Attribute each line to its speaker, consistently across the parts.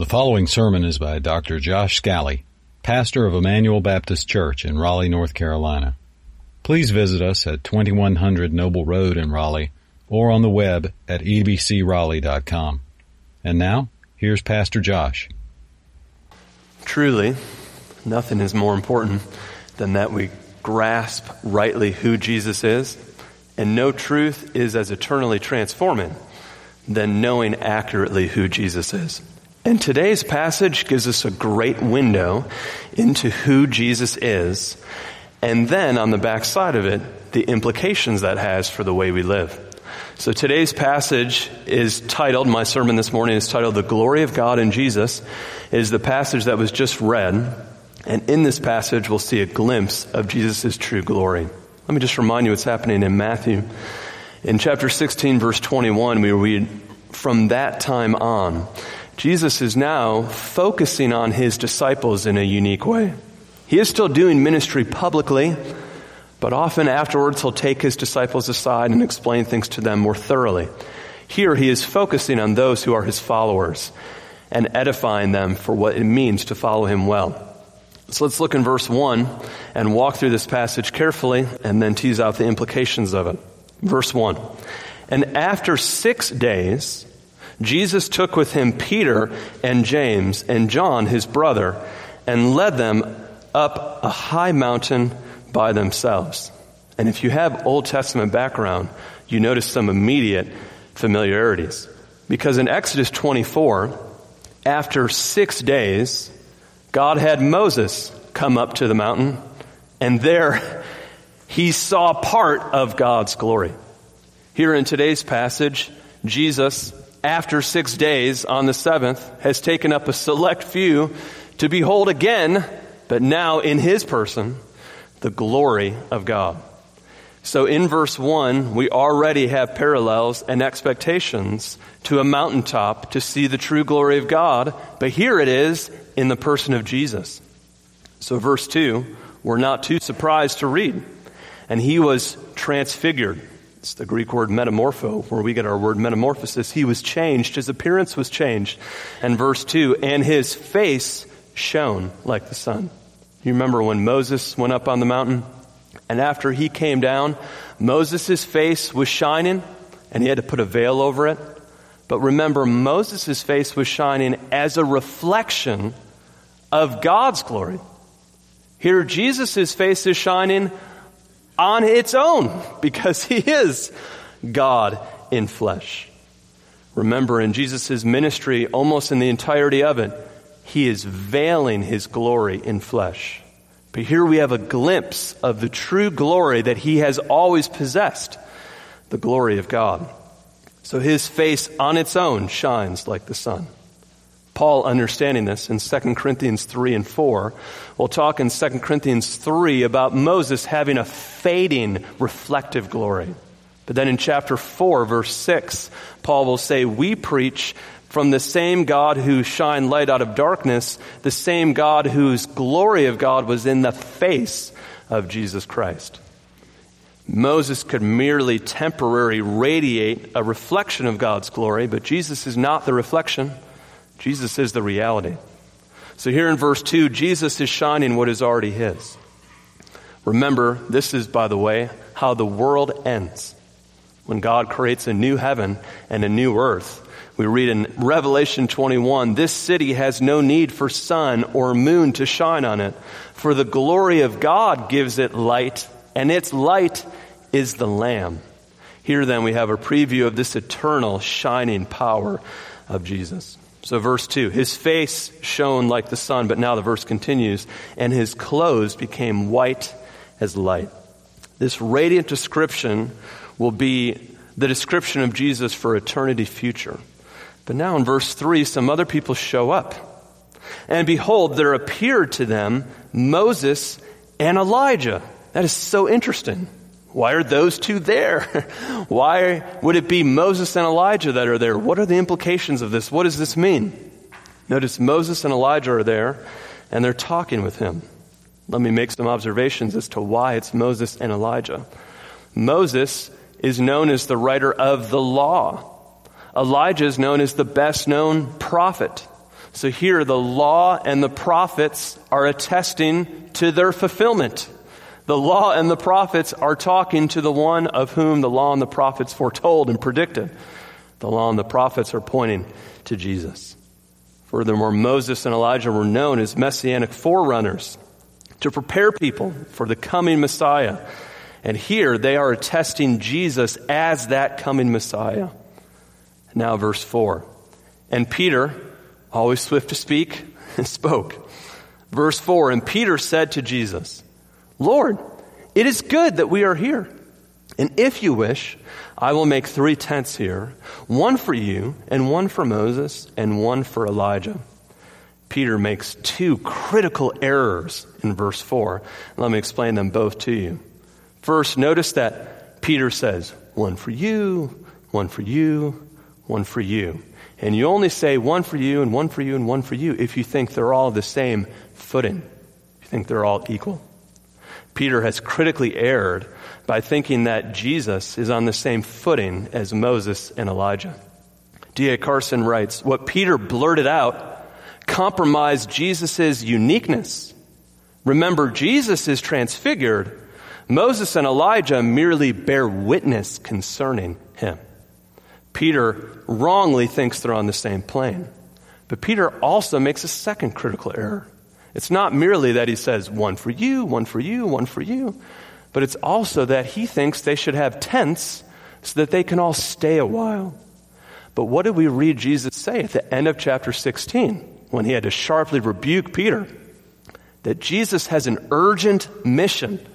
Speaker 1: The following sermon is by Dr. Josh Scally, pastor of Emmanuel Baptist Church in Raleigh, North Carolina. Please visit us at 2100 Noble Road in Raleigh or on the web at ebcraleigh.com. And now, here's Pastor Josh.
Speaker 2: Truly, nothing is more important than that we grasp rightly who Jesus is, and no truth is as eternally transforming than knowing accurately who Jesus is. And today's passage gives us a great window into who Jesus is, and then on the backside of it, the implications that has for the way we live. So today's passage is titled, my sermon this morning is titled, The Glory of God in Jesus. It is the passage that was just read, and in this passage we'll see a glimpse of Jesus' true glory. Let me just remind you what's happening in Matthew. In chapter 16, verse 21, we read, From that time on, Jesus is now focusing on his disciples in a unique way. He is still doing ministry publicly, but often afterwards he'll take his disciples aside and explain things to them more thoroughly. Here he is focusing on those who are his followers and edifying them for what it means to follow him well. So let's look in verse 1 and walk through this passage carefully and then tease out the implications of it. Verse 1. And after six days, Jesus took with him Peter and James and John, his brother, and led them up a high mountain by themselves. And if you have Old Testament background, you notice some immediate familiarities. Because in Exodus 24, after six days, God had Moses come up to the mountain, and there he saw part of God's glory. Here in today's passage, Jesus after six days on the seventh, has taken up a select few to behold again, but now in his person, the glory of God. So in verse 1, we already have parallels and expectations to a mountaintop to see the true glory of God, but here it is in the person of Jesus. So verse 2, we're not too surprised to read. And he was transfigured it's the Greek word metamorpho, where we get our word metamorphosis. He was changed. His appearance was changed. And verse 2, and his face shone like the sun. You remember when Moses went up on the mountain? And after he came down, Moses' face was shining, and he had to put a veil over it. But remember, Moses' face was shining as a reflection of God's glory. Here, Jesus' face is shining on its own because he is God in flesh. Remember, in Jesus' ministry, almost in the entirety of it, he is veiling his glory in flesh. But here we have a glimpse of the true glory that he has always possessed the glory of God. So his face on its own shines like the sun. Paul understanding this in 2 Corinthians 3 and 4. We'll talk in 2 Corinthians 3 about Moses having a fading reflective glory. But then in chapter 4, verse 6, Paul will say, We preach from the same God who shined light out of darkness, the same God whose glory of God was in the face of Jesus Christ. Moses could merely temporarily radiate a reflection of God's glory, but Jesus is not the reflection. Jesus is the reality. So here in verse 2, Jesus is shining what is already his. Remember, this is, by the way, how the world ends. When God creates a new heaven and a new earth, we read in Revelation 21, this city has no need for sun or moon to shine on it, for the glory of God gives it light, and its light is the Lamb. Here then we have a preview of this eternal shining power of Jesus. So, verse 2 His face shone like the sun, but now the verse continues, and his clothes became white as light. This radiant description will be the description of Jesus for eternity future. But now in verse 3, some other people show up. And behold, there appeared to them Moses and Elijah. That is so interesting. Why are those two there? Why would it be Moses and Elijah that are there? What are the implications of this? What does this mean? Notice Moses and Elijah are there and they're talking with him. Let me make some observations as to why it's Moses and Elijah. Moses is known as the writer of the law. Elijah is known as the best known prophet. So here, the law and the prophets are attesting to their fulfillment. The law and the prophets are talking to the one of whom the law and the prophets foretold and predicted. The law and the prophets are pointing to Jesus. Furthermore, Moses and Elijah were known as messianic forerunners to prepare people for the coming Messiah. And here they are attesting Jesus as that coming Messiah. Now, verse 4. And Peter, always swift to speak, spoke. Verse 4 And Peter said to Jesus, Lord, it is good that we are here. And if you wish, I will make three tents here one for you, and one for Moses, and one for Elijah. Peter makes two critical errors in verse 4. Let me explain them both to you. First, notice that Peter says, one for you, one for you, one for you. And you only say one for you, and one for you, and one for you if you think they're all the same footing, if you think they're all equal. Peter has critically erred by thinking that Jesus is on the same footing as Moses and Elijah. D.A. Carson writes, What Peter blurted out compromised Jesus' uniqueness. Remember, Jesus is transfigured. Moses and Elijah merely bear witness concerning him. Peter wrongly thinks they're on the same plane. But Peter also makes a second critical error. It's not merely that he says, one for you, one for you, one for you, but it's also that he thinks they should have tents so that they can all stay a while. But what did we read Jesus say at the end of chapter 16 when he had to sharply rebuke Peter? That Jesus has an urgent mission,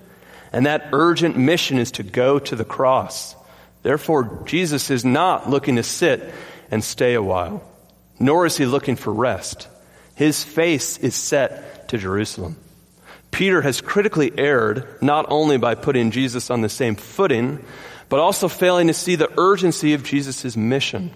Speaker 2: and that urgent mission is to go to the cross. Therefore, Jesus is not looking to sit and stay a while, nor is he looking for rest. His face is set to Jerusalem. Peter has critically erred not only by putting Jesus on the same footing, but also failing to see the urgency of Jesus' mission.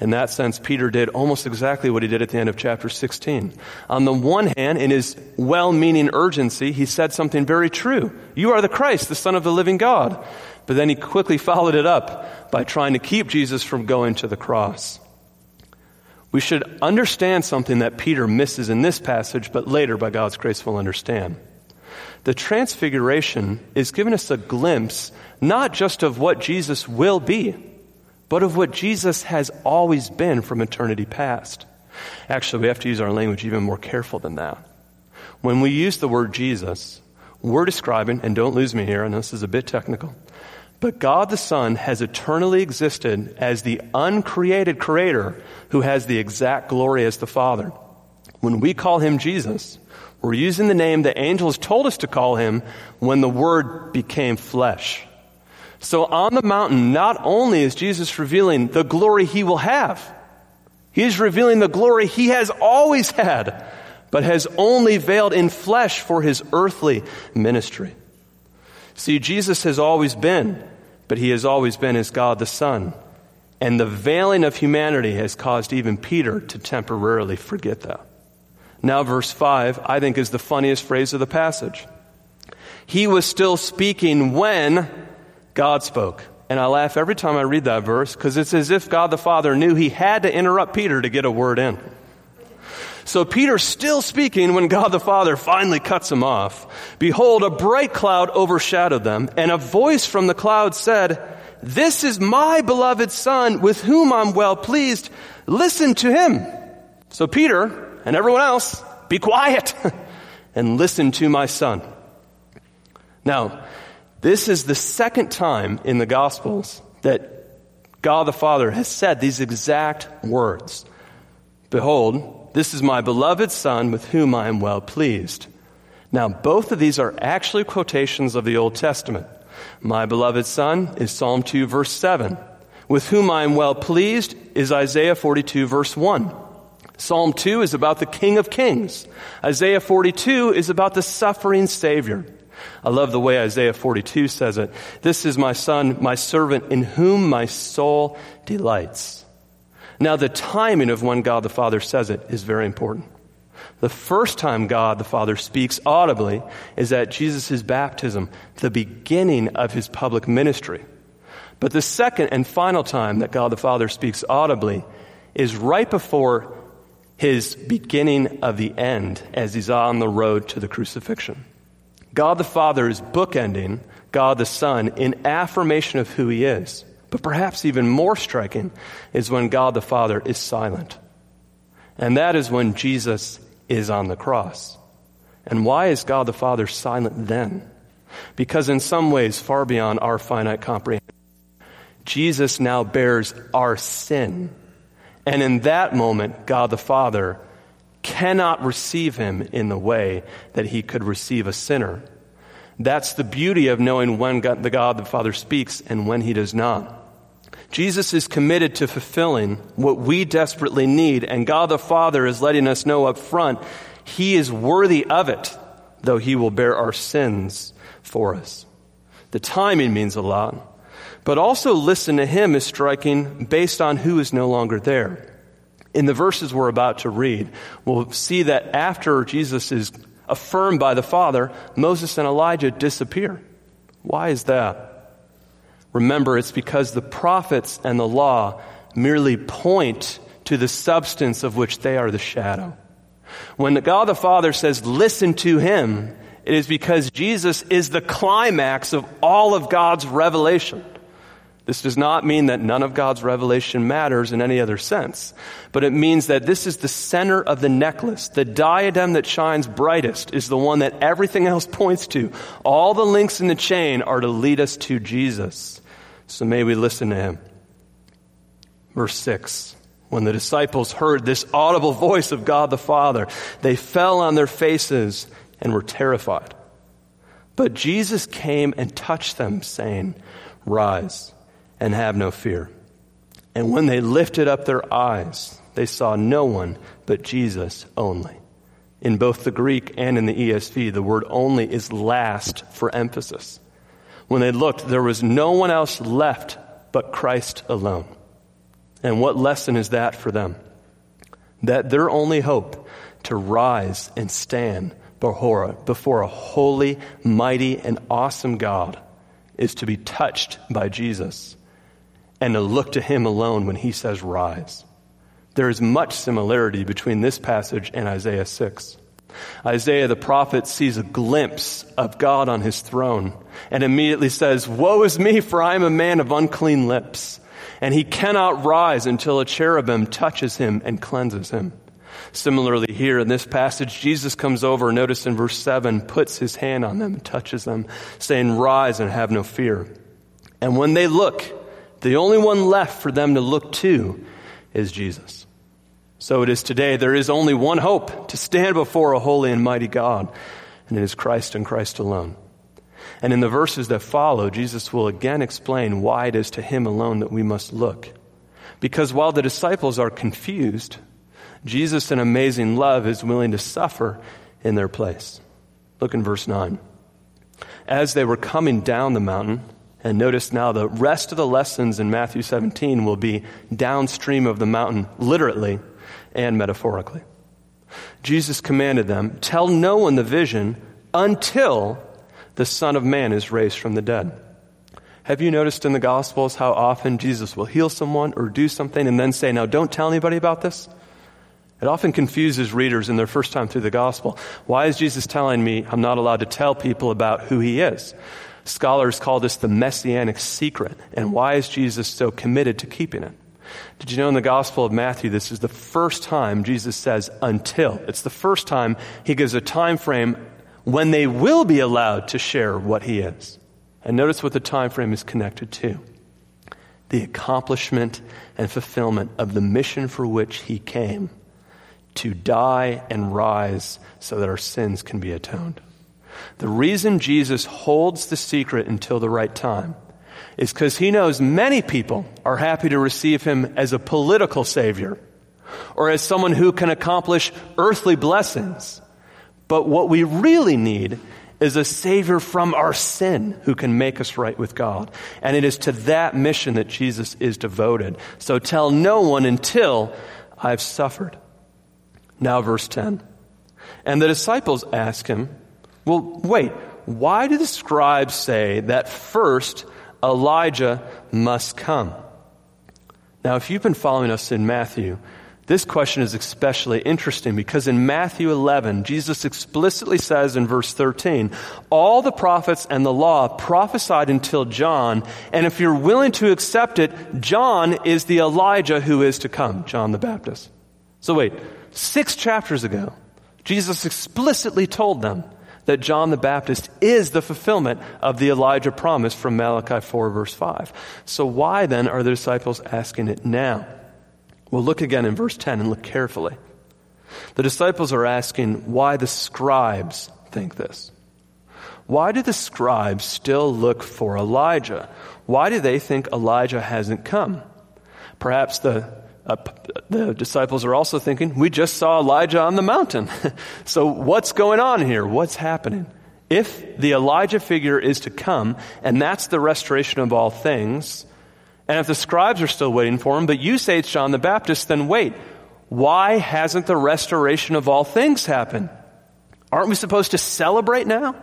Speaker 2: In that sense, Peter did almost exactly what he did at the end of chapter 16. On the one hand, in his well meaning urgency, he said something very true. You are the Christ, the Son of the living God. But then he quickly followed it up by trying to keep Jesus from going to the cross. We should understand something that Peter misses in this passage, but later, by God's grace, we'll understand. The transfiguration is giving us a glimpse not just of what Jesus will be, but of what Jesus has always been from eternity past. Actually, we have to use our language even more careful than that. When we use the word Jesus, we're describing, and don't lose me here, and this is a bit technical, but God the Son has eternally existed as the uncreated creator who has the exact glory as the Father. When we call him Jesus, we're using the name the angels told us to call him when the Word became flesh. So on the mountain, not only is Jesus revealing the glory he will have, he is revealing the glory he has always had, but has only veiled in flesh for his earthly ministry. See, Jesus has always been, but he has always been as God the Son. And the veiling of humanity has caused even Peter to temporarily forget that. Now, verse 5, I think, is the funniest phrase of the passage. He was still speaking when God spoke. And I laugh every time I read that verse because it's as if God the Father knew he had to interrupt Peter to get a word in. So Peter's still speaking when God the Father finally cuts him off. Behold, a bright cloud overshadowed them, and a voice from the cloud said, This is my beloved Son, with whom I'm well pleased. Listen to him. So Peter and everyone else, be quiet and listen to my son. Now, this is the second time in the Gospels that God the Father has said these exact words. Behold, this is my beloved Son with whom I am well pleased. Now, both of these are actually quotations of the Old Testament. My beloved Son is Psalm 2, verse 7. With whom I am well pleased is Isaiah 42, verse 1. Psalm 2 is about the King of Kings. Isaiah 42 is about the suffering Savior. I love the way Isaiah 42 says it. This is my Son, my servant, in whom my soul delights. Now, the timing of when God the Father says it is very important. The first time God the Father speaks audibly is at Jesus' baptism, the beginning of his public ministry. But the second and final time that God the Father speaks audibly is right before his beginning of the end as he's on the road to the crucifixion. God the Father is bookending God the Son in affirmation of who he is. But perhaps even more striking is when God the Father is silent. And that is when Jesus is on the cross. And why is God the Father silent then? Because in some ways, far beyond our finite comprehension, Jesus now bears our sin. And in that moment, God the Father cannot receive him in the way that he could receive a sinner. That's the beauty of knowing when God, the God the Father speaks and when he does not. Jesus is committed to fulfilling what we desperately need, and God the Father is letting us know up front he is worthy of it, though he will bear our sins for us. The timing means a lot, but also listen to him is striking based on who is no longer there. In the verses we're about to read, we'll see that after Jesus is affirmed by the Father, Moses and Elijah disappear. Why is that? Remember, it's because the prophets and the law merely point to the substance of which they are the shadow. When God the Father says, listen to him, it is because Jesus is the climax of all of God's revelation. This does not mean that none of God's revelation matters in any other sense, but it means that this is the center of the necklace. The diadem that shines brightest is the one that everything else points to. All the links in the chain are to lead us to Jesus. So may we listen to him. Verse 6. When the disciples heard this audible voice of God the Father, they fell on their faces and were terrified. But Jesus came and touched them, saying, Rise and have no fear. And when they lifted up their eyes, they saw no one but Jesus only. In both the Greek and in the ESV, the word only is last for emphasis. When they looked, there was no one else left but Christ alone. And what lesson is that for them? That their only hope to rise and stand before, a holy, mighty, and awesome God is to be touched by Jesus and to look to him alone when he says rise. There is much similarity between this passage and Isaiah 6. Isaiah the prophet sees a glimpse of God on his throne and immediately says, Woe is me, for I am a man of unclean lips. And he cannot rise until a cherubim touches him and cleanses him. Similarly, here in this passage, Jesus comes over, notice in verse 7, puts his hand on them and touches them, saying, Rise and have no fear. And when they look, the only one left for them to look to is Jesus. So it is today. There is only one hope to stand before a holy and mighty God, and it is Christ and Christ alone. And in the verses that follow, Jesus will again explain why it is to him alone that we must look. Because while the disciples are confused, Jesus, in amazing love, is willing to suffer in their place. Look in verse 9. As they were coming down the mountain, and notice now the rest of the lessons in Matthew 17 will be downstream of the mountain, literally and metaphorically. Jesus commanded them, Tell no one the vision until the Son of Man is raised from the dead. Have you noticed in the Gospels how often Jesus will heal someone or do something and then say, Now don't tell anybody about this? It often confuses readers in their first time through the Gospel. Why is Jesus telling me I'm not allowed to tell people about who he is? Scholars call this the messianic secret. And why is Jesus so committed to keeping it? Did you know in the Gospel of Matthew, this is the first time Jesus says until. It's the first time he gives a time frame when they will be allowed to share what he is. And notice what the time frame is connected to. The accomplishment and fulfillment of the mission for which he came to die and rise so that our sins can be atoned. The reason Jesus holds the secret until the right time is because he knows many people are happy to receive him as a political savior or as someone who can accomplish earthly blessings. But what we really need is a savior from our sin who can make us right with God. And it is to that mission that Jesus is devoted. So tell no one until I've suffered. Now, verse 10. And the disciples ask him, well, wait, why do the scribes say that first Elijah must come? Now, if you've been following us in Matthew, This question is especially interesting because in Matthew 11, Jesus explicitly says in verse 13, all the prophets and the law prophesied until John, and if you're willing to accept it, John is the Elijah who is to come, John the Baptist. So wait, six chapters ago, Jesus explicitly told them that John the Baptist is the fulfillment of the Elijah promise from Malachi 4 verse 5. So why then are the disciples asking it now? We'll look again in verse 10 and look carefully. The disciples are asking why the scribes think this. Why do the scribes still look for Elijah? Why do they think Elijah hasn't come? Perhaps the, uh, the disciples are also thinking, we just saw Elijah on the mountain. so what's going on here? What's happening? If the Elijah figure is to come, and that's the restoration of all things, and if the scribes are still waiting for him, but you say it's John the Baptist, then wait. Why hasn't the restoration of all things happened? Aren't we supposed to celebrate now?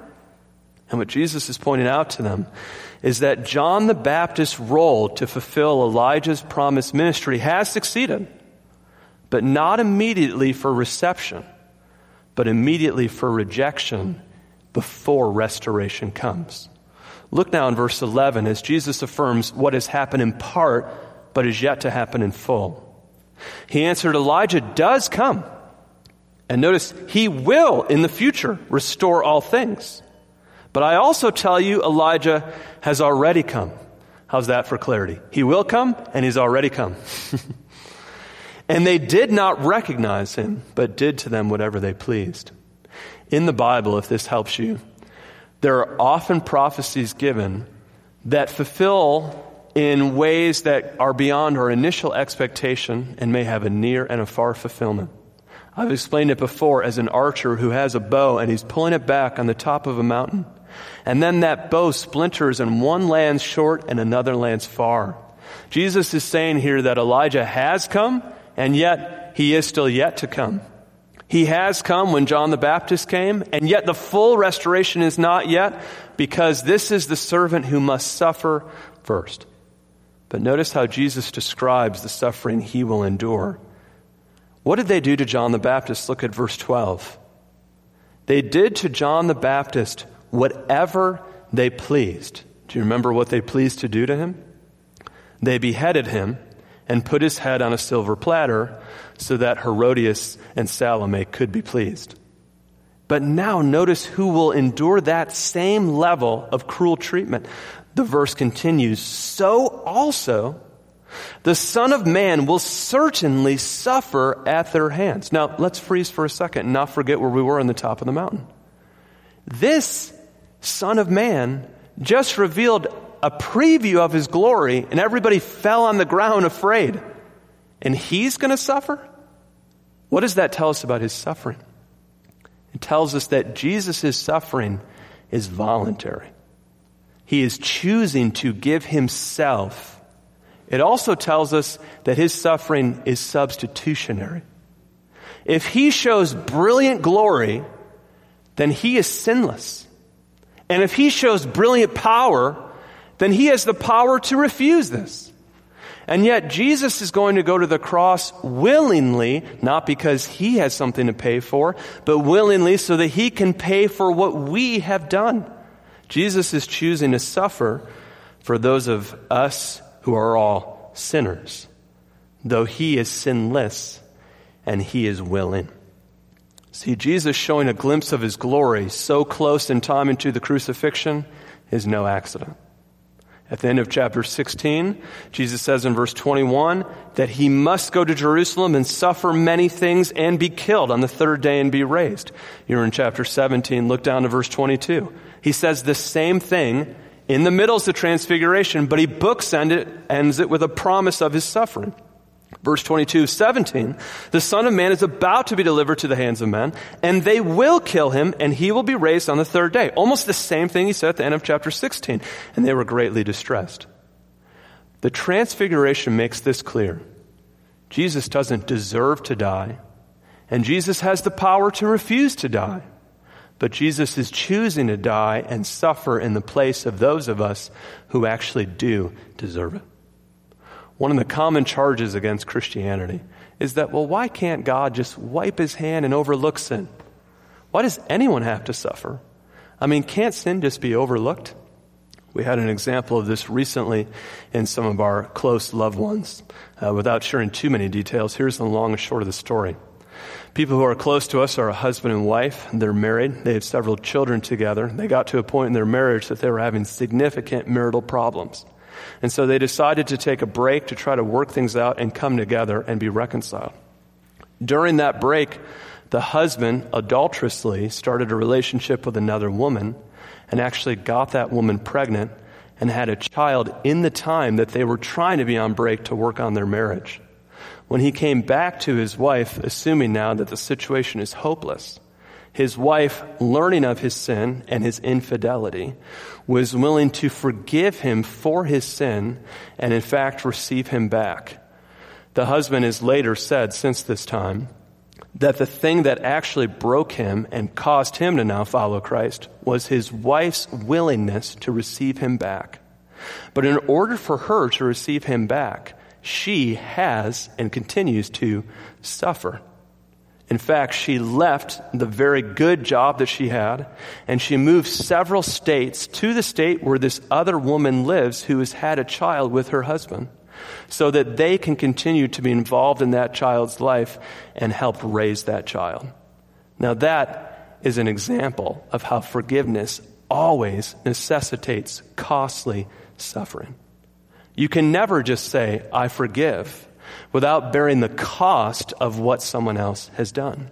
Speaker 2: And what Jesus is pointing out to them is that John the Baptist's role to fulfill Elijah's promised ministry has succeeded, but not immediately for reception, but immediately for rejection before restoration comes. Look now in verse 11 as Jesus affirms what has happened in part, but is yet to happen in full. He answered, Elijah does come. And notice, he will in the future restore all things. But I also tell you, Elijah has already come. How's that for clarity? He will come, and he's already come. and they did not recognize him, but did to them whatever they pleased. In the Bible, if this helps you, there are often prophecies given that fulfill in ways that are beyond our initial expectation and may have a near and a far fulfillment. I've explained it before as an archer who has a bow and he's pulling it back on the top of a mountain. And then that bow splinters and one lands short and another lands far. Jesus is saying here that Elijah has come and yet he is still yet to come. He has come when John the Baptist came, and yet the full restoration is not yet because this is the servant who must suffer first. But notice how Jesus describes the suffering he will endure. What did they do to John the Baptist? Look at verse 12. They did to John the Baptist whatever they pleased. Do you remember what they pleased to do to him? They beheaded him and put his head on a silver platter so that Herodias and Salome could be pleased. But now notice who will endure that same level of cruel treatment. The verse continues, so also the Son of Man will certainly suffer at their hands. Now, let's freeze for a second and not forget where we were on the top of the mountain. This Son of Man just revealed a preview of his glory, and everybody fell on the ground afraid. And he's going to suffer? What does that tell us about his suffering? It tells us that Jesus' suffering is voluntary. He is choosing to give himself. It also tells us that his suffering is substitutionary. If he shows brilliant glory, then he is sinless. And if he shows brilliant power, then he has the power to refuse this. And yet Jesus is going to go to the cross willingly, not because he has something to pay for, but willingly so that he can pay for what we have done. Jesus is choosing to suffer for those of us who are all sinners, though he is sinless and he is willing. See, Jesus showing a glimpse of his glory so close in time into the crucifixion is no accident. At the end of chapter 16, Jesus says in verse 21 that he must go to Jerusalem and suffer many things and be killed on the third day and be raised. You're in chapter 17, look down to verse 22. He says the same thing in the middle of the transfiguration, but he bookends it, ends it with a promise of his suffering. Verse 22, 17, the Son of Man is about to be delivered to the hands of men, and they will kill him, and he will be raised on the third day. Almost the same thing he said at the end of chapter 16. And they were greatly distressed. The transfiguration makes this clear. Jesus doesn't deserve to die, and Jesus has the power to refuse to die. But Jesus is choosing to die and suffer in the place of those of us who actually do deserve it. One of the common charges against Christianity is that, well, why can't God just wipe his hand and overlook sin? Why does anyone have to suffer? I mean, can't sin just be overlooked? We had an example of this recently in some of our close loved ones. Uh, without sharing too many details, here's the long and short of the story. People who are close to us are a husband and wife. They're married. They have several children together. They got to a point in their marriage that they were having significant marital problems. And so they decided to take a break to try to work things out and come together and be reconciled. During that break, the husband adulterously started a relationship with another woman and actually got that woman pregnant and had a child in the time that they were trying to be on break to work on their marriage. When he came back to his wife, assuming now that the situation is hopeless, his wife, learning of his sin and his infidelity, was willing to forgive him for his sin and in fact receive him back. The husband has later said since this time, that the thing that actually broke him and caused him to now follow Christ was his wife's willingness to receive him back. But in order for her to receive him back, she has and continues to suffer. In fact, she left the very good job that she had and she moved several states to the state where this other woman lives who has had a child with her husband so that they can continue to be involved in that child's life and help raise that child. Now, that is an example of how forgiveness always necessitates costly suffering. You can never just say, I forgive, without bearing the cost of what someone else has done.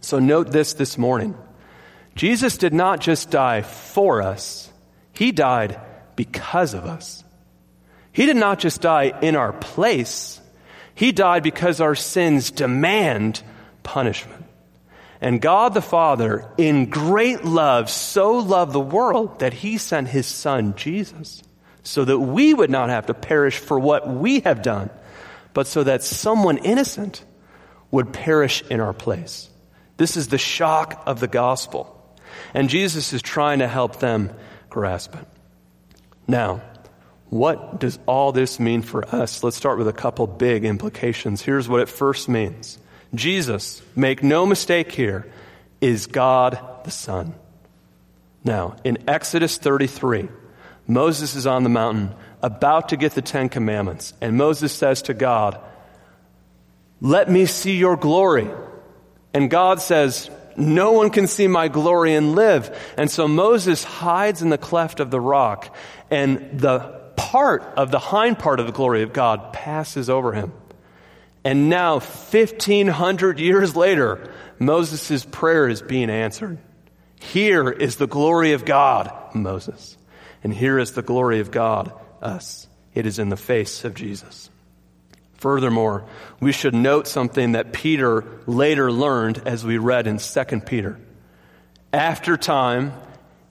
Speaker 2: So, note this this morning Jesus did not just die for us, He died because of us. He did not just die in our place, He died because our sins demand punishment. And God the Father, in great love, so loved the world that He sent His Son, Jesus, so that we would not have to perish for what we have done, but so that someone innocent would perish in our place. This is the shock of the gospel. And Jesus is trying to help them grasp it. Now, what does all this mean for us? Let's start with a couple big implications. Here's what it first means Jesus, make no mistake here, is God the Son. Now, in Exodus 33, Moses is on the mountain about to get the Ten Commandments, and Moses says to God, Let me see your glory. And God says, No one can see my glory and live. And so Moses hides in the cleft of the rock, and the part of the hind part of the glory of God passes over him. And now, 1500 years later, Moses' prayer is being answered. Here is the glory of God, Moses. And here is the glory of God, us. It is in the face of Jesus. Furthermore, we should note something that Peter later learned as we read in 2 Peter. After time,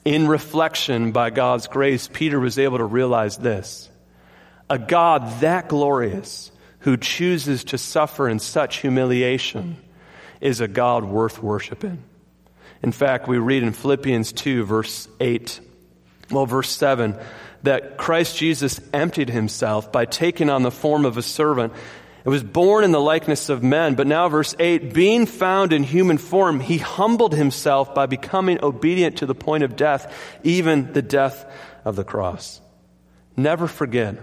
Speaker 2: in reflection by God's grace, Peter was able to realize this. A God that glorious who chooses to suffer in such humiliation is a God worth worshiping. In fact, we read in Philippians 2, verse 8, well, verse 7, that Christ Jesus emptied himself by taking on the form of a servant it was born in the likeness of men, but now verse 8, being found in human form, he humbled himself by becoming obedient to the point of death, even the death of the cross. Never forget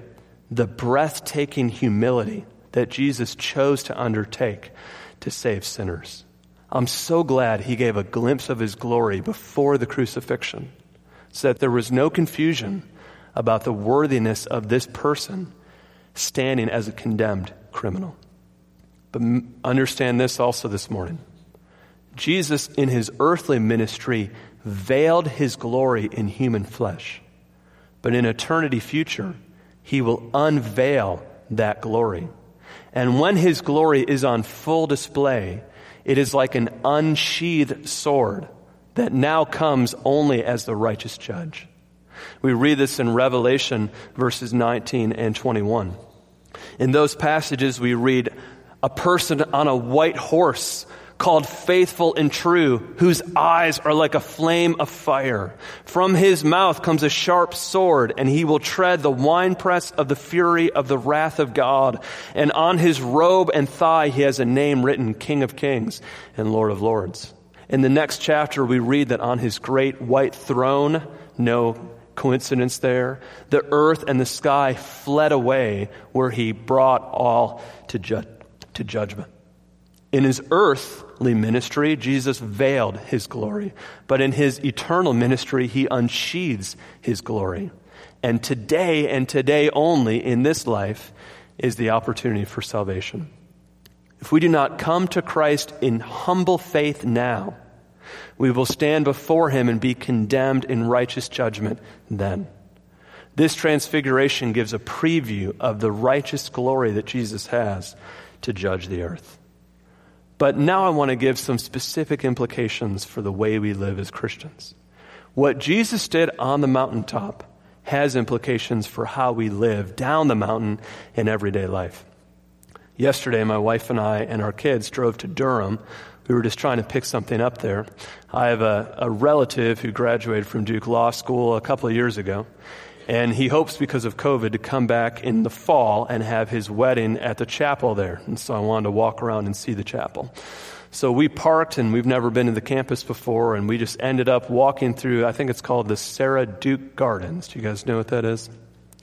Speaker 2: the breathtaking humility that Jesus chose to undertake to save sinners. I'm so glad he gave a glimpse of his glory before the crucifixion so that there was no confusion about the worthiness of this person standing as a condemned criminal. But understand this also this morning. Jesus, in his earthly ministry, veiled his glory in human flesh. But in eternity future, he will unveil that glory. And when his glory is on full display, it is like an unsheathed sword that now comes only as the righteous judge. We read this in Revelation verses 19 and 21. In those passages, we read a person on a white horse called faithful and true, whose eyes are like a flame of fire. From his mouth comes a sharp sword, and he will tread the winepress of the fury of the wrath of God. And on his robe and thigh he has a name written, King of Kings and Lord of Lords. In the next chapter, we read that on his great white throne, no coincidence there, the earth and the sky fled away where he brought all to, ju- to judgment. In his earthly ministry, Jesus veiled his glory, but in his eternal ministry, he unsheathes his glory. And today and today only in this life is the opportunity for salvation. If we do not come to Christ in humble faith now, we will stand before him and be condemned in righteous judgment then. This transfiguration gives a preview of the righteous glory that Jesus has to judge the earth. But now I want to give some specific implications for the way we live as Christians. What Jesus did on the mountaintop has implications for how we live down the mountain in everyday life. Yesterday, my wife and I and our kids drove to Durham. We were just trying to pick something up there. I have a, a relative who graduated from Duke Law School a couple of years ago. And he hopes because of COVID to come back in the fall and have his wedding at the chapel there. And so I wanted to walk around and see the chapel. So we parked and we've never been to the campus before and we just ended up walking through, I think it's called the Sarah Duke Gardens. Do you guys know what that is?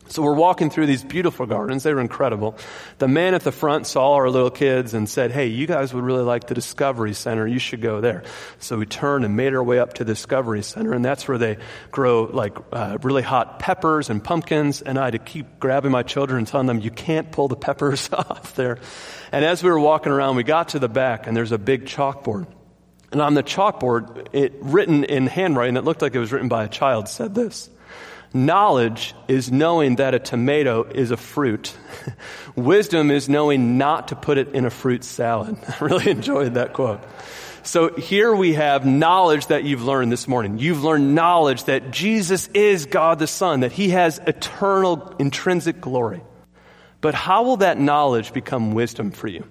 Speaker 2: So we're walking through these beautiful gardens. They were incredible. The man at the front saw our little kids and said, Hey, you guys would really like the Discovery Center. You should go there. So we turned and made our way up to the Discovery Center, and that's where they grow like uh, really hot peppers and pumpkins. And I had to keep grabbing my children and telling them, You can't pull the peppers off there. And as we were walking around, we got to the back, and there's a big chalkboard. And on the chalkboard, it written in handwriting that looked like it was written by a child, said this. Knowledge is knowing that a tomato is a fruit. Wisdom is knowing not to put it in a fruit salad. I really enjoyed that quote. So here we have knowledge that you've learned this morning. You've learned knowledge that Jesus is God the Son, that He has eternal intrinsic glory. But how will that knowledge become wisdom for you?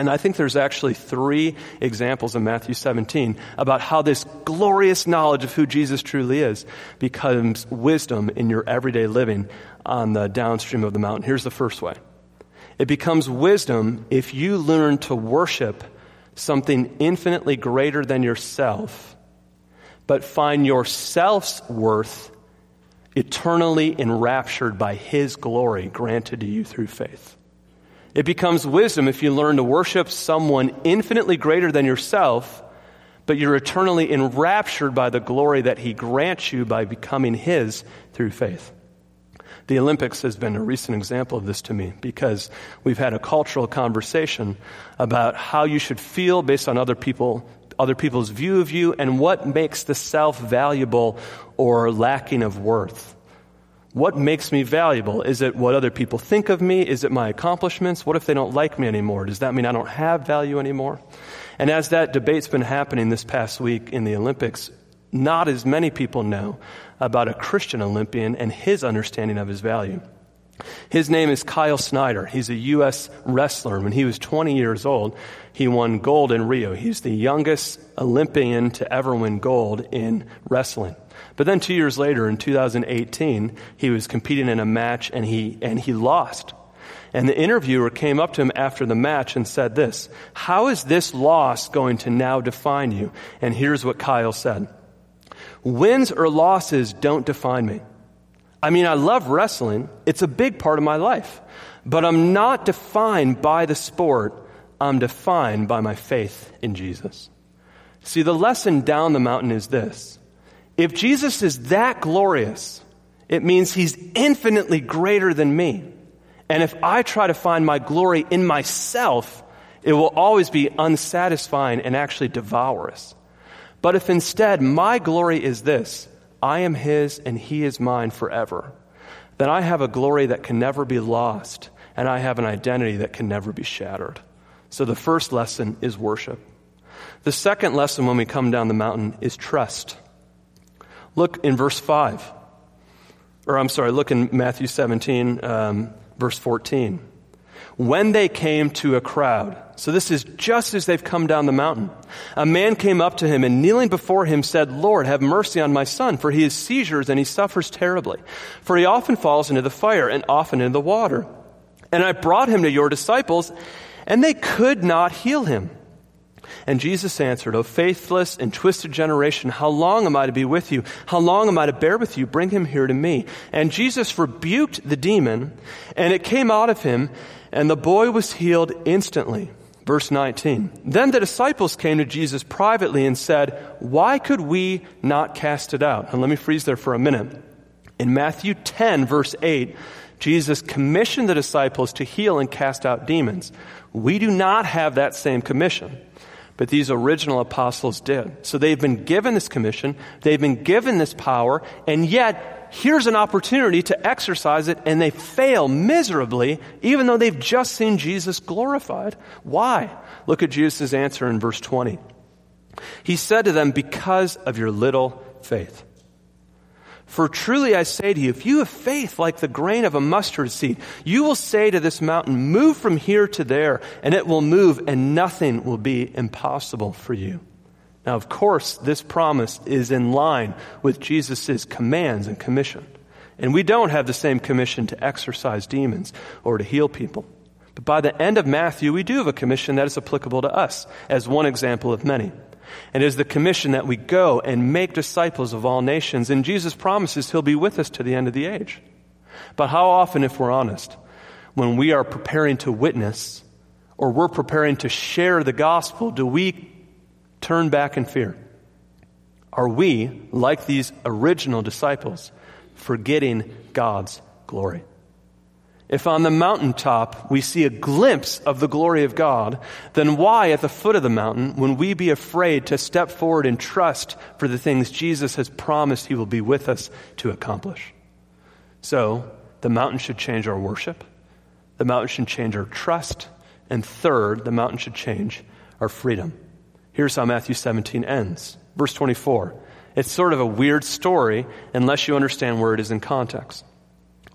Speaker 2: And I think there's actually three examples in Matthew 17 about how this glorious knowledge of who Jesus truly is becomes wisdom in your everyday living on the downstream of the mountain. Here's the first way it becomes wisdom if you learn to worship something infinitely greater than yourself, but find your self's worth eternally enraptured by His glory granted to you through faith. It becomes wisdom if you learn to worship someone infinitely greater than yourself, but you're eternally enraptured by the glory that he grants you by becoming his through faith. The Olympics has been a recent example of this to me because we've had a cultural conversation about how you should feel based on other people other people's view of you and what makes the self valuable or lacking of worth. What makes me valuable? Is it what other people think of me? Is it my accomplishments? What if they don't like me anymore? Does that mean I don't have value anymore? And as that debate's been happening this past week in the Olympics, not as many people know about a Christian Olympian and his understanding of his value. His name is Kyle Snyder. He's a U.S. wrestler. When he was 20 years old, he won gold in Rio. He's the youngest Olympian to ever win gold in wrestling. But then two years later, in 2018, he was competing in a match and he, and he lost. And the interviewer came up to him after the match and said this How is this loss going to now define you? And here's what Kyle said Wins or losses don't define me. I mean, I love wrestling, it's a big part of my life. But I'm not defined by the sport, I'm defined by my faith in Jesus. See, the lesson down the mountain is this if Jesus is that glorious, it means he's infinitely greater than me. And if I try to find my glory in myself, it will always be unsatisfying and actually devour us. But if instead my glory is this, I am his and he is mine forever, then I have a glory that can never be lost and I have an identity that can never be shattered. So the first lesson is worship. The second lesson when we come down the mountain is trust. Look in verse 5. Or I'm sorry, look in Matthew 17, um, verse 14. when they came to a crowd. So this is just as they've come down the mountain. A man came up to him and kneeling before him said, Lord, have mercy on my son, for he has seizures and he suffers terribly. For he often falls into the fire and often into the water. And I brought him to your disciples and they could not heal him. And Jesus answered, O faithless and twisted generation, how long am I to be with you? How long am I to bear with you? Bring him here to me. And Jesus rebuked the demon, and it came out of him, and the boy was healed instantly. Verse 19. Then the disciples came to Jesus privately and said, Why could we not cast it out? And let me freeze there for a minute. In Matthew 10, verse 8, Jesus commissioned the disciples to heal and cast out demons. We do not have that same commission but these original apostles did. So they've been given this commission, they've been given this power, and yet here's an opportunity to exercise it, and they fail miserably, even though they've just seen Jesus glorified. Why? Look at Jesus' answer in verse 20. He said to them, Because of your little faith. For truly I say to you, if you have faith like the grain of a mustard seed, you will say to this mountain, move from here to there, and it will move, and nothing will be impossible for you. Now, of course, this promise is in line with Jesus' commands and commission. And we don't have the same commission to exorcise demons or to heal people. But by the end of Matthew, we do have a commission that is applicable to us, as one example of many. And it is the commission that we go and make disciples of all nations. And Jesus promises he'll be with us to the end of the age. But how often, if we're honest, when we are preparing to witness or we're preparing to share the gospel, do we turn back in fear? Are we, like these original disciples, forgetting God's glory? If on the mountaintop we see a glimpse of the glory of God, then why at the foot of the mountain when we be afraid to step forward and trust for the things Jesus has promised he will be with us to accomplish? So, the mountain should change our worship. The mountain should change our trust. And third, the mountain should change our freedom. Here's how Matthew 17 ends. Verse 24. It's sort of a weird story unless you understand where it is in context.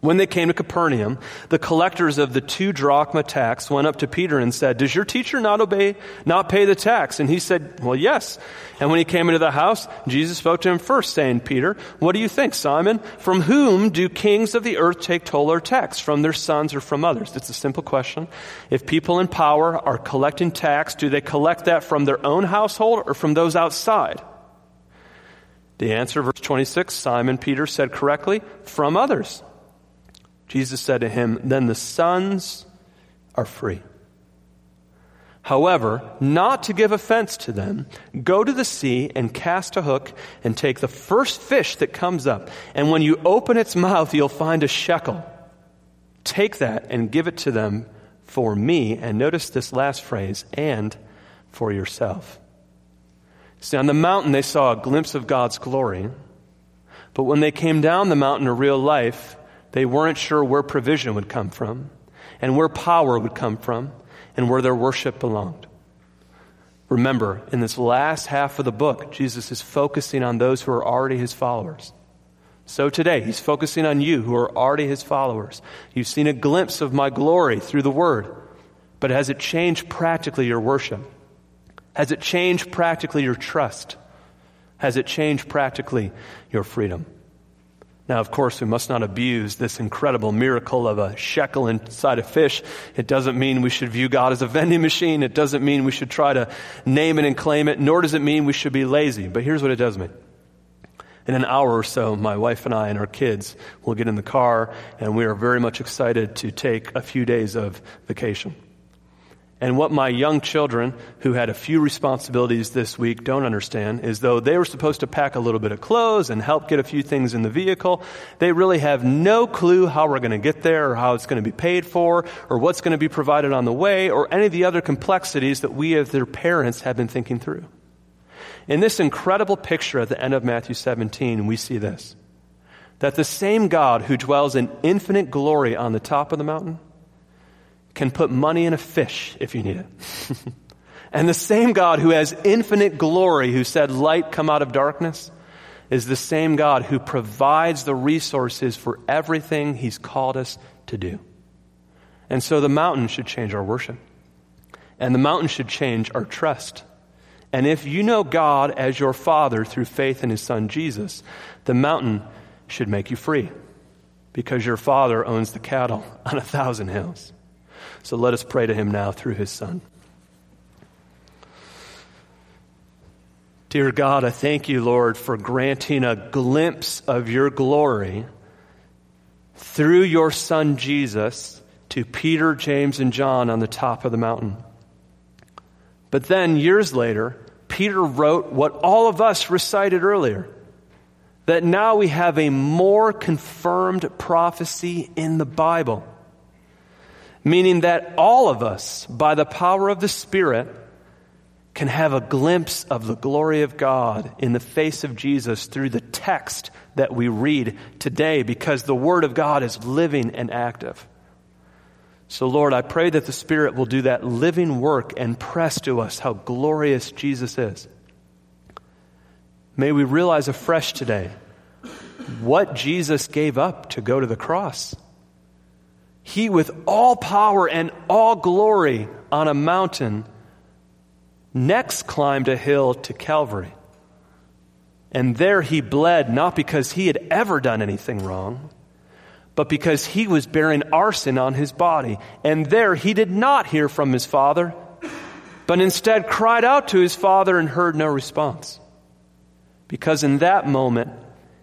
Speaker 2: When they came to Capernaum, the collectors of the two drachma tax went up to Peter and said, Does your teacher not obey, not pay the tax? And he said, Well, yes. And when he came into the house, Jesus spoke to him first, saying, Peter, what do you think, Simon? From whom do kings of the earth take toll or tax? From their sons or from others? It's a simple question. If people in power are collecting tax, do they collect that from their own household or from those outside? The answer, verse 26, Simon Peter said correctly, from others. Jesus said to him, Then the sons are free. However, not to give offense to them, go to the sea and cast a hook and take the first fish that comes up. And when you open its mouth, you'll find a shekel. Take that and give it to them for me. And notice this last phrase, and for yourself. See, on the mountain, they saw a glimpse of God's glory. But when they came down the mountain to real life, they weren't sure where provision would come from, and where power would come from, and where their worship belonged. Remember, in this last half of the book, Jesus is focusing on those who are already his followers. So today, he's focusing on you who are already his followers. You've seen a glimpse of my glory through the word, but has it changed practically your worship? Has it changed practically your trust? Has it changed practically your freedom? Now, of course, we must not abuse this incredible miracle of a shekel inside a fish. It doesn't mean we should view God as a vending machine. It doesn't mean we should try to name it and claim it, nor does it mean we should be lazy. But here's what it does mean. In an hour or so, my wife and I and our kids will get in the car, and we are very much excited to take a few days of vacation. And what my young children, who had a few responsibilities this week, don't understand is though they were supposed to pack a little bit of clothes and help get a few things in the vehicle, they really have no clue how we're going to get there or how it's going to be paid for or what's going to be provided on the way or any of the other complexities that we as their parents have been thinking through. In this incredible picture at the end of Matthew 17, we see this. That the same God who dwells in infinite glory on the top of the mountain can put money in a fish if you need it. and the same God who has infinite glory, who said, Light come out of darkness, is the same God who provides the resources for everything He's called us to do. And so the mountain should change our worship. And the mountain should change our trust. And if you know God as your Father through faith in His Son Jesus, the mountain should make you free because your Father owns the cattle on a thousand hills. So let us pray to Him now through His Son. Dear God, I thank you, Lord, for granting a glimpse of your glory through your Son Jesus to Peter, James, and John on the top of the mountain. But then, years later, Peter wrote what all of us recited earlier that now we have a more confirmed prophecy in the Bible, meaning that all of us, by the power of the Spirit, can have a glimpse of the glory of God in the face of Jesus through the text that we read today because the Word of God is living and active. So, Lord, I pray that the Spirit will do that living work and press to us how glorious Jesus is. May we realize afresh today what Jesus gave up to go to the cross. He, with all power and all glory on a mountain, next climbed a hill to Calvary. And there he bled not because he had ever done anything wrong, but because he was bearing our sin on his body. And there he did not hear from his father, but instead cried out to his father and heard no response. Because in that moment,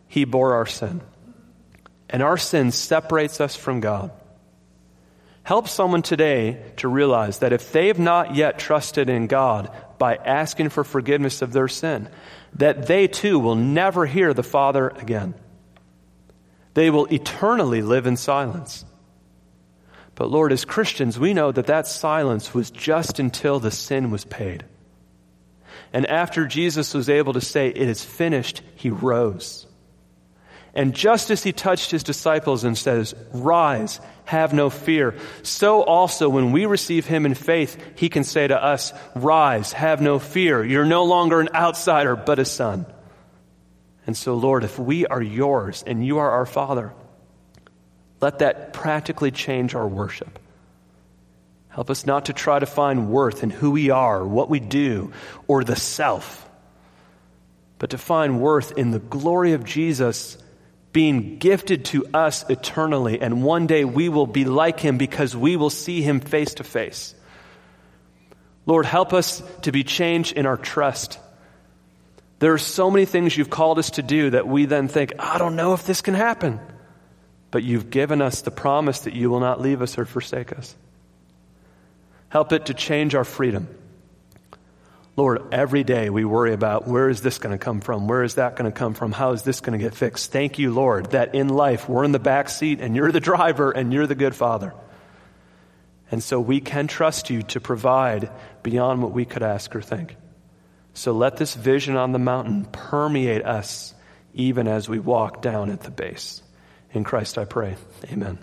Speaker 2: he bore our sin. And our sin separates us from God. Help someone today to realize that if they've not yet trusted in God by asking for forgiveness of their sin, that they too will never hear the Father again. They will eternally live in silence. But Lord, as Christians, we know that that silence was just until the sin was paid. And after Jesus was able to say, It is finished, he rose. And just as he touched his disciples and says, Rise, have no fear, so also when we receive him in faith, he can say to us, Rise, have no fear. You're no longer an outsider, but a son. And so, Lord, if we are yours and you are our Father, let that practically change our worship. Help us not to try to find worth in who we are, what we do, or the self, but to find worth in the glory of Jesus being gifted to us eternally. And one day we will be like him because we will see him face to face. Lord, help us to be changed in our trust. There are so many things you've called us to do that we then think, I don't know if this can happen. But you've given us the promise that you will not leave us or forsake us. Help it to change our freedom. Lord, every day we worry about where is this going to come from? Where is that going to come from? How is this going to get fixed? Thank you, Lord, that in life we're in the back seat and you're the driver and you're the good father. And so we can trust you to provide beyond what we could ask or think. So let this vision on the mountain permeate us even as we walk down at the base. In Christ I pray. Amen.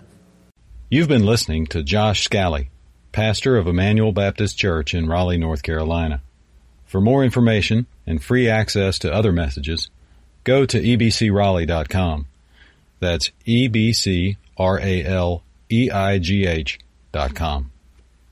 Speaker 1: You've been listening to Josh Scally, pastor of Emmanuel Baptist Church in Raleigh, North Carolina. For more information and free access to other messages, go to ebcraleigh.com. That's E B C R A L E I G H dot com.